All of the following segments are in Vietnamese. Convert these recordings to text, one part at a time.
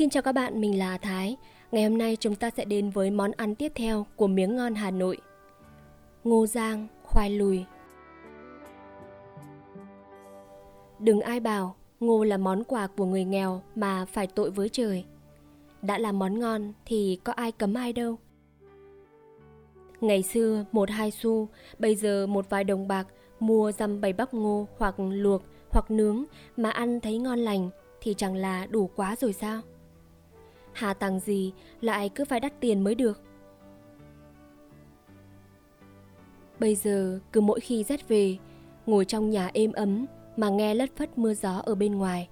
Xin chào các bạn, mình là Thái. Ngày hôm nay chúng ta sẽ đến với món ăn tiếp theo của miếng ngon Hà Nội. Ngô Giang, khoai lùi. Đừng ai bảo ngô là món quà của người nghèo mà phải tội với trời. Đã là món ngon thì có ai cấm ai đâu. Ngày xưa một hai xu, bây giờ một vài đồng bạc mua dăm bảy bắp ngô hoặc luộc hoặc nướng mà ăn thấy ngon lành thì chẳng là đủ quá rồi sao? Hà tặng gì lại cứ phải đắt tiền mới được. Bây giờ cứ mỗi khi rét về, ngồi trong nhà êm ấm mà nghe lất phất mưa gió ở bên ngoài,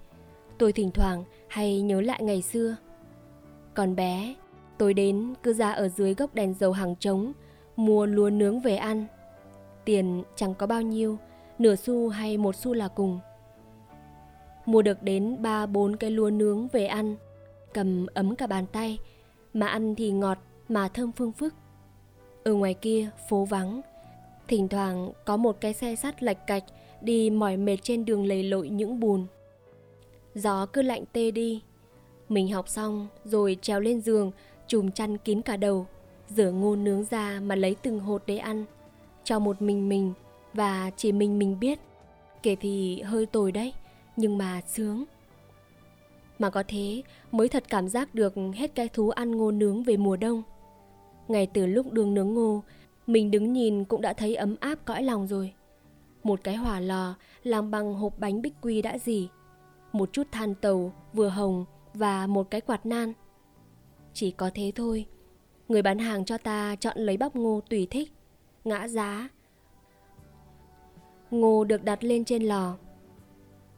tôi thỉnh thoảng hay nhớ lại ngày xưa. Còn bé, tôi đến cứ ra ở dưới gốc đèn dầu hàng trống, mua lúa nướng về ăn. Tiền chẳng có bao nhiêu, nửa xu hay một xu là cùng. Mua được đến ba bốn cái lúa nướng về ăn, cầm ấm cả bàn tay, mà ăn thì ngọt mà thơm phương phức. Ở ngoài kia phố vắng, thỉnh thoảng có một cái xe sắt lạch cạch đi mỏi mệt trên đường lầy lội những bùn. Gió cứ lạnh tê đi. Mình học xong rồi trèo lên giường, chùm chăn kín cả đầu, rửa ngô nướng ra mà lấy từng hột để ăn. Cho một mình mình và chỉ mình mình biết. Kể thì hơi tồi đấy, nhưng mà sướng. Mà có thế mới thật cảm giác được hết cái thú ăn ngô nướng về mùa đông. Ngày từ lúc đường nướng ngô, mình đứng nhìn cũng đã thấy ấm áp cõi lòng rồi. Một cái hỏa lò làm bằng hộp bánh bích quy đã gì. Một chút than tàu vừa hồng và một cái quạt nan. Chỉ có thế thôi. Người bán hàng cho ta chọn lấy bắp ngô tùy thích, ngã giá. Ngô được đặt lên trên lò.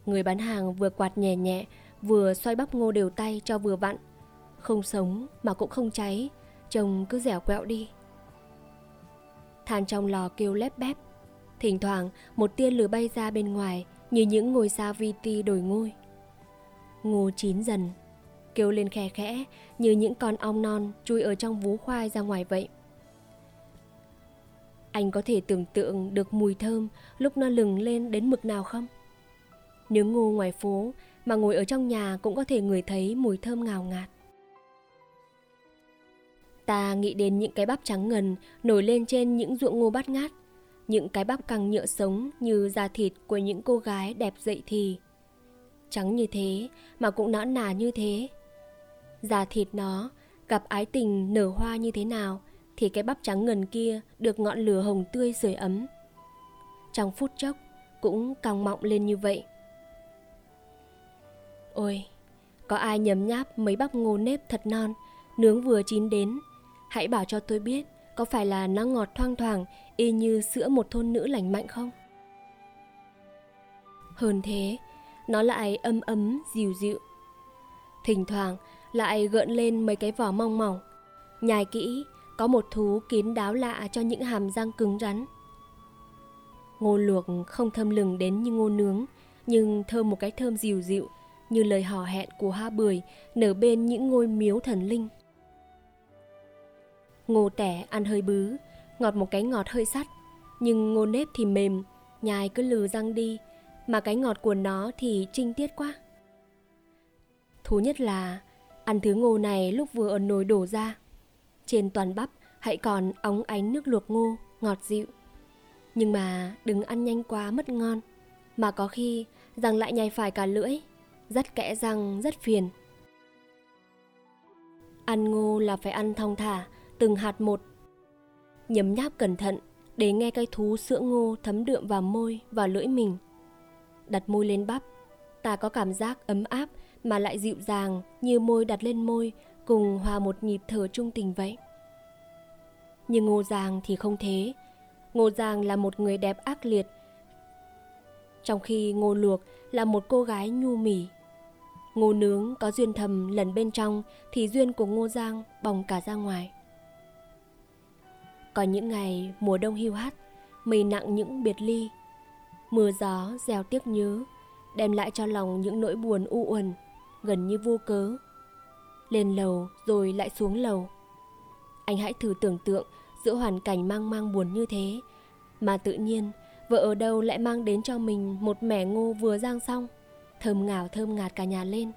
Người bán hàng vừa quạt nhẹ nhẹ, vừa xoay bắp ngô đều tay cho vừa vặn. Không sống mà cũng không cháy, chồng cứ dẻo quẹo đi. Than trong lò kêu lép bép, Thỉnh thoảng một tia lửa bay ra bên ngoài như những ngôi sao vi ti đổi ngôi. Ngô chín dần, kêu lên khe khẽ như những con ong non chui ở trong vú khoai ra ngoài vậy. Anh có thể tưởng tượng được mùi thơm lúc nó lừng lên đến mực nào không? Nướng ngô ngoài phố mà ngồi ở trong nhà cũng có thể ngửi thấy mùi thơm ngào ngạt. Ta nghĩ đến những cái bắp trắng ngần nổi lên trên những ruộng ngô bát ngát, những cái bắp căng nhựa sống như da thịt của những cô gái đẹp dậy thì. Trắng như thế mà cũng nõn nà như thế. Da thịt nó gặp ái tình nở hoa như thế nào thì cái bắp trắng ngần kia được ngọn lửa hồng tươi sưởi ấm. Trong phút chốc cũng càng mọng lên như vậy. Ôi, có ai nhấm nháp mấy bắp ngô nếp thật non, nướng vừa chín đến, hãy bảo cho tôi biết có phải là nó ngọt thoang thoảng y như sữa một thôn nữ lành mạnh không? Hơn thế, nó lại ấm ấm, dịu dịu. Thỉnh thoảng lại gợn lên mấy cái vỏ mong mỏng. Nhài kỹ, có một thú kín đáo lạ cho những hàm răng cứng rắn. Ngô luộc không thơm lừng đến như ngô nướng, nhưng thơm một cái thơm dịu dịu, như lời hò hẹn của hoa bưởi nở bên những ngôi miếu thần linh. Ngô tẻ ăn hơi bứ, ngọt một cái ngọt hơi sắt, nhưng ngô nếp thì mềm, nhai cứ lừ răng đi, mà cái ngọt của nó thì trinh tiết quá. Thú nhất là ăn thứ ngô này lúc vừa ở nồi đổ ra. Trên toàn bắp hãy còn óng ánh nước luộc ngô, ngọt dịu. Nhưng mà đừng ăn nhanh quá mất ngon, mà có khi răng lại nhai phải cả lưỡi, rất kẽ răng, rất phiền. Ăn ngô là phải ăn thong thả, từng hạt một. Nhấm nháp cẩn thận để nghe cái thú sữa ngô thấm đượm vào môi, và lưỡi mình. Đặt môi lên bắp, ta có cảm giác ấm áp mà lại dịu dàng như môi đặt lên môi cùng hòa một nhịp thở trung tình vậy. Nhưng Ngô Giang thì không thế. Ngô Giang là một người đẹp ác liệt. Trong khi Ngô Luộc là một cô gái nhu mì. Ngô nướng có duyên thầm lần bên trong thì duyên của Ngô Giang bồng cả ra ngoài. Có những ngày mùa đông hiu hắt, mây nặng những biệt ly. Mưa gió gieo tiếc nhớ, đem lại cho lòng những nỗi buồn u uẩn, gần như vô cớ. Lên lầu rồi lại xuống lầu. Anh hãy thử tưởng tượng giữa hoàn cảnh mang mang buồn như thế, mà tự nhiên vợ ở đâu lại mang đến cho mình một mẻ ngô vừa rang xong, thơm ngào thơm ngạt cả nhà lên.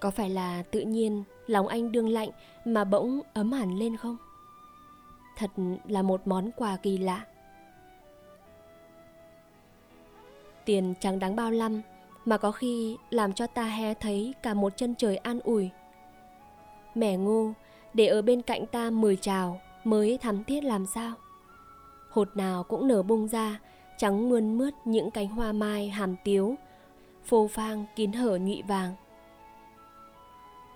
Có phải là tự nhiên lòng anh đương lạnh mà bỗng ấm hẳn lên không? Thật là một món quà kỳ lạ. Tiền chẳng đáng bao lăm mà có khi làm cho ta hé thấy cả một chân trời an ủi. Mẻ ngô để ở bên cạnh ta mười trào mới thắm thiết làm sao. Hột nào cũng nở bung ra, trắng mươn mướt những cánh hoa mai hàm tiếu, phô phang kín hở nhụy vàng.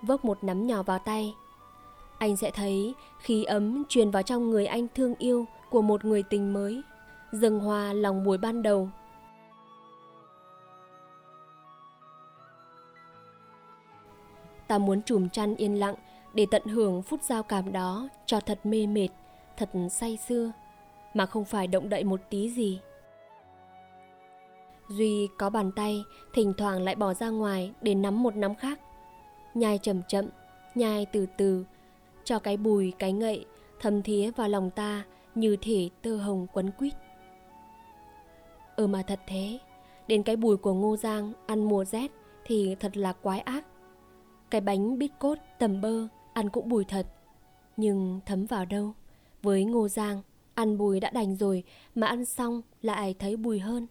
Vốc một nắm nhỏ vào tay, anh sẽ thấy khí ấm truyền vào trong người anh thương yêu của một người tình mới, dâng hoa lòng buổi ban đầu. Ta muốn chùm chăn yên lặng để tận hưởng phút giao cảm đó cho thật mê mệt, thật say sưa, mà không phải động đậy một tí gì. Duy có bàn tay, thỉnh thoảng lại bỏ ra ngoài để nắm một nắm khác. Nhai chậm chậm, nhai từ từ, cho cái bùi, cái ngậy thấm thía vào lòng ta như thể tơ hồng quấn quýt. Ừ mà thật thế, đến cái bùi của Ngô Giang ăn mùa rét thì thật là quái ác. Cái bánh bít cốt tầm bơ ăn cũng bùi thật, nhưng thấm vào đâu. Với Ngô Giang, ăn bùi đã đành rồi mà ăn xong lại thấy bùi hơn.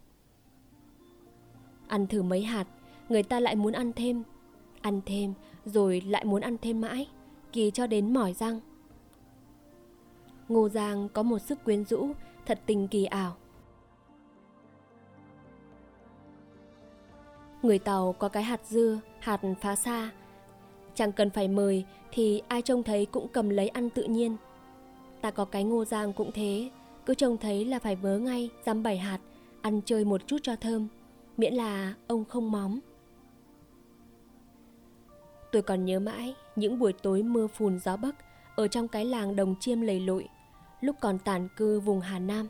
Ăn thử mấy hạt, người ta lại muốn ăn thêm, ăn thêm rồi lại muốn ăn thêm mãi, kỳ cho đến mỏi răng. Ngô Giang có một sức quyến rũ thật tình kỳ ảo. Người Tàu có cái hạt dưa, hạt phá xa. Chẳng cần phải mời thì ai trông thấy cũng cầm lấy ăn tự nhiên. Ta có cái ngô giang cũng thế, cứ trông thấy là phải vớ ngay, dăm bảy hạt, ăn chơi một chút cho thơm, miễn là ông không móm. Tôi còn nhớ mãi những buổi tối mưa phùn gió bấc ở trong cái làng đồng chiêm lầy lội, lúc còn tản cư vùng Hà Nam.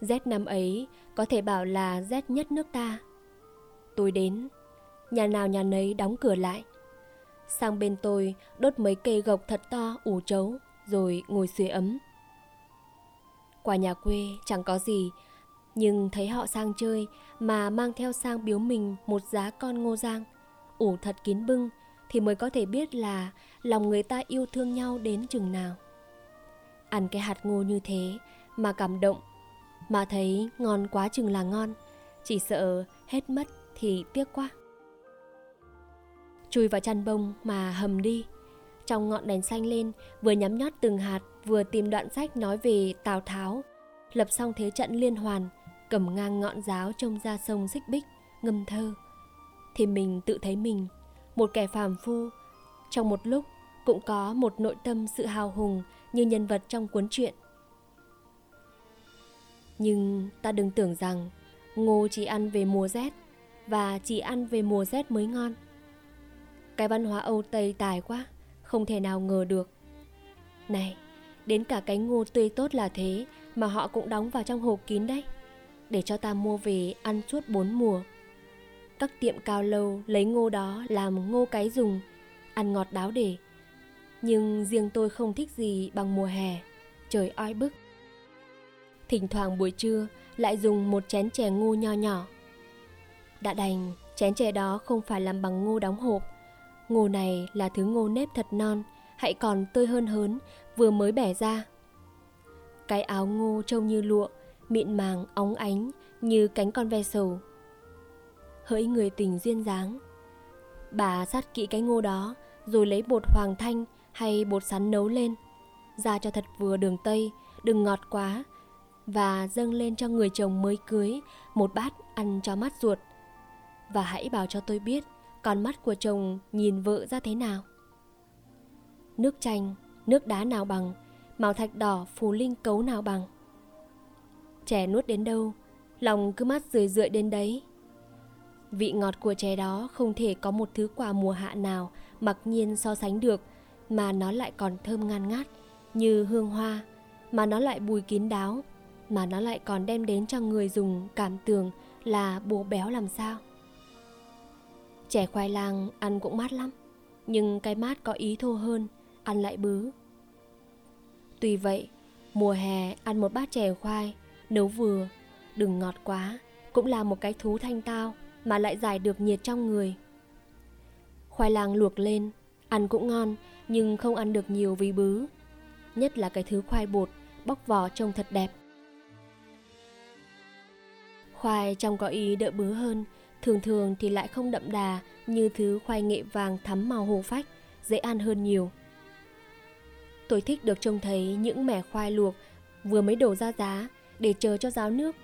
Rét năm ấy có thể bảo là rét nhất nước ta. Tôi đến, nhà nào nhà nấy đóng cửa lại. Sang bên tôi đốt mấy cây gộc thật to ủ trấu rồi ngồi sưởi ấm. Qua nhà quê chẳng có gì, nhưng thấy họ sang chơi mà mang theo sang biếu mình một giá con ngô giang, ủ thật kín bưng thì mới có thể biết là lòng người ta yêu thương nhau đến chừng nào. Ăn cái hạt ngô như thế mà cảm động, mà thấy ngon quá chừng là ngon, chỉ sợ hết mất thì tiếc quá. Chui vào chăn bông mà hầm đi, trong ngọn đèn xanh lên, vừa nhắm nhót từng hạt, vừa tìm đoạn sách nói về Tào Tháo, lập xong thế trận liên hoàn, cầm ngang ngọn giáo trông ra sông xích bích, ngâm thơ. Thì mình tự thấy mình, một kẻ phàm phu, trong một lúc cũng có một nội tâm sự hào hùng như nhân vật trong cuốn truyện. Nhưng ta đừng tưởng rằng ngô chỉ ăn về mùa rét và chỉ ăn về mùa rét mới ngon. Cái văn hóa Âu Tây tài quá không thể nào ngờ được. Này, đến cả cái ngô tươi tốt là thế mà họ cũng đóng vào trong hộp kín đấy, để cho ta mua về ăn suốt bốn mùa. Các tiệm cao lâu lấy ngô đó làm ngô cái dùng, ăn ngọt đáo để. Nhưng riêng tôi không thích gì bằng mùa hè, trời oi bức. Thỉnh thoảng buổi trưa lại dùng một chén chè ngô nho nhỏ. Đã đành, chén chè đó không phải làm bằng ngô đóng hộp, Ngô này là thứ ngô nếp thật non, hãy còn tươi hơn hớn, vừa mới bẻ ra. Cái áo ngô trông như lụa, mịn màng, óng ánh, như cánh con ve sầu. Hỡi người tình duyên dáng. Bà sát kỹ cái ngô đó, rồi lấy bột hoàng thanh hay bột sắn nấu lên. Ra cho thật vừa đường tây, đừng ngọt quá, và dâng lên cho người chồng mới cưới một bát ăn cho mắt ruột. Và hãy bảo cho tôi biết con mắt của chồng nhìn vợ ra thế nào nước chanh nước đá nào bằng màu thạch đỏ phù linh cấu nào bằng chè nuốt đến đâu, lòng cứ mát rười rượi đến đấy. Vị ngọt của chè đó không thể có một thứ quà mùa hạ nào mặc nhiên so sánh được, mà nó lại còn thơm ngan ngát như hương hoa, mà nó lại bùi kín đáo, mà nó lại còn đem đến cho người dùng cảm tưởng là bố béo làm sao. Chè khoai lang ăn cũng mát lắm, Nhưng cái mát có ý thô hơn, Ăn lại bứ Tuy vậy, Mùa hè ăn một bát chè khoai Nấu vừa Đừng ngọt quá Cũng là một cái thú thanh tao mà lại giải được nhiệt trong người. Khoai lang luộc lên, ăn cũng ngon nhưng không ăn được nhiều vì bứ. Nhất là cái thứ khoai bột bóc vỏ trông thật đẹp. Khoai trong có ý đỡ bứ hơn, thường thường thì lại không đậm đà như thứ khoai nghệ vàng thắm màu hồ phách, dễ ăn hơn nhiều. Tôi thích được trông thấy những mẻ khoai luộc vừa mới đổ ra giá để chờ cho ráo nước.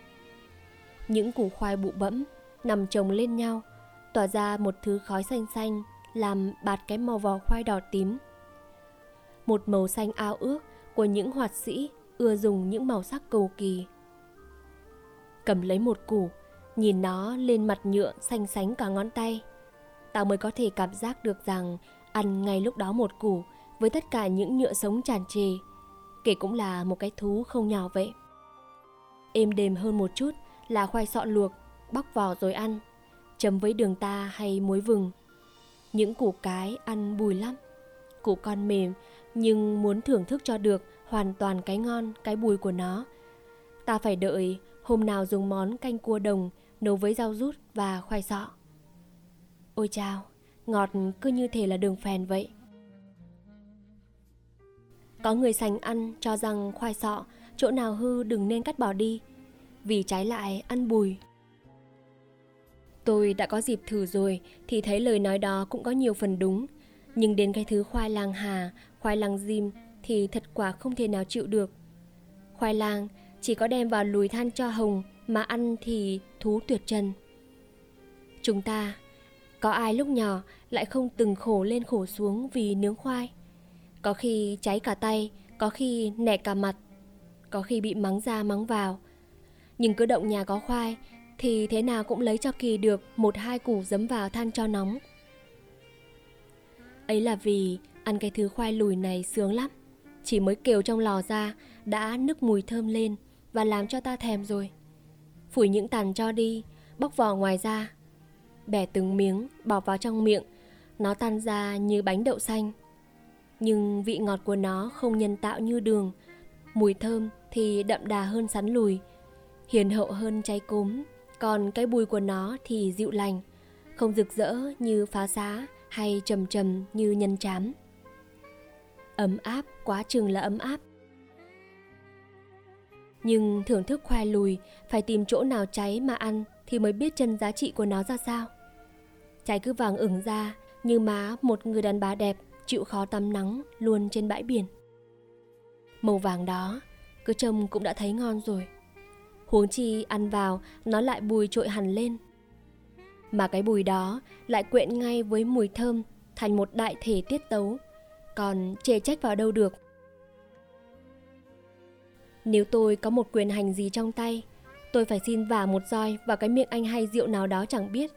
Những củ khoai bụ bẫm nằm chồng lên nhau, tỏa ra một thứ khói xanh xanh làm bạt cái màu vỏ khoai đỏ tím. Một màu xanh ao ước của những hoạt sĩ ưa dùng những màu sắc cầu kỳ. Cầm lấy một củ, nhìn nó lên mặt nhựa xanh sánh cả ngón tay. Tao mới có thể cảm giác được rằng ăn ngay lúc đó một củ với tất cả những nhựa sống tràn trề, kể cũng là một cái thú không nhỏ vậy. Êm đềm hơn một chút là khoai sọ luộc, bóc vỏ rồi ăn, chấm với đường ta hay muối vừng. Những củ cái ăn bùi lắm, củ con mềm nhưng muốn thưởng thức cho được hoàn toàn cái ngon, cái bùi của nó. Ta phải đợi hôm nào dùng món canh cua đồng nấu với rau rút và khoai sọ. Ôi chao, ngọt cứ như thể là đường phèn vậy. Có người sành ăn cho rằng khoai sọ, chỗ nào hư đừng nên cắt bỏ đi, vì trái lại ăn bùi. Tôi đã có dịp thử rồi thì thấy lời nói đó cũng có nhiều phần đúng, nhưng đến cái thứ khoai lang hà, khoai lang diêm thì thật quả không thể nào chịu được. Khoai lang chỉ có đem vào lùi than cho hồng mà ăn thì thú tuyệt trần. Chúng ta, có ai lúc nhỏ lại không từng khổ lên khổ xuống vì nướng khoai? Có khi cháy cả tay, có khi nẻ cả mặt, có khi bị mắng ra mắng vào. Nhưng cứ động nhà có khoai thì thế nào cũng lấy cho kỳ được một hai củ dấm vào than cho nóng. Ấy là vì ăn cái thứ khoai lùi này sướng lắm. Chỉ mới kêu trong lò ra đã nức mùi thơm lên và làm cho ta thèm rồi. Phủi những tàn cho đi, bóc vỏ ngoài ra. Bẻ từng miếng, bỏ vào trong miệng, nó tan ra như bánh đậu xanh nhưng vị ngọt của nó không nhân tạo như đường. Mùi thơm thì đậm đà hơn sắn lùi, hiền hậu hơn cháy cốm, còn cái bùi của nó thì dịu lành, không rực rỡ như phá xá hay trầm trầm như nhân chám. Ấm áp, quá chừng là ấm áp. Nhưng thưởng thức khoai lùi phải tìm chỗ nào cháy mà ăn thì mới biết chân giá trị của nó ra sao. Cháy cứ vàng ửng ra như má một người đàn bà đẹp chịu khó tắm nắng luôn trên bãi biển. Màu vàng đó, cứ trông cũng đã thấy ngon rồi. Huống chi ăn vào nó lại bùi trội hẳn lên. Mà cái bùi đó lại quyện ngay với mùi thơm thành một đại thể tiết tấu, còn chê trách vào đâu được. Nếu tôi có một quyền hành gì trong tay, tôi phải xin vả một roi vào cái miệng anh hay rượu nào đó chẳng biết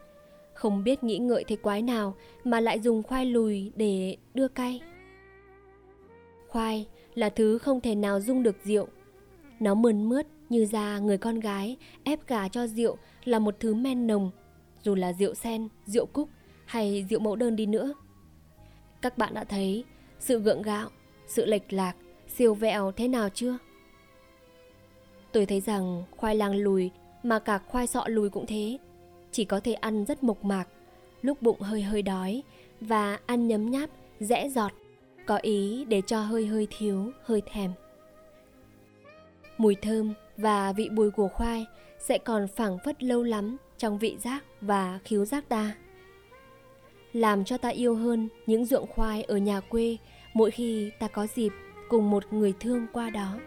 không biết nghĩ ngợi thế quái nào mà lại dùng khoai lùi để đưa cay. Khoai là thứ không thể nào dung được rượu. Nó mườn mướt như da người con gái ép gà cho rượu là một thứ men nồng, dù là rượu sen, rượu cúc hay rượu mẫu đơn đi nữa. Các bạn đã thấy sự gượng gạo, sự lệch lạc, siêu vẹo thế nào chưa? Tôi thấy rằng khoai lang lùi mà cả khoai sọ lùi cũng thế chỉ có thể ăn rất mộc mạc, lúc bụng hơi hơi đói và ăn nhấm nháp, rẽ giọt, có ý để cho hơi hơi thiếu, hơi thèm. Mùi thơm và vị bùi của khoai sẽ còn phảng phất lâu lắm trong vị giác và khiếu giác ta. Làm cho ta yêu hơn những ruộng khoai ở nhà quê mỗi khi ta có dịp cùng một người thương qua đó.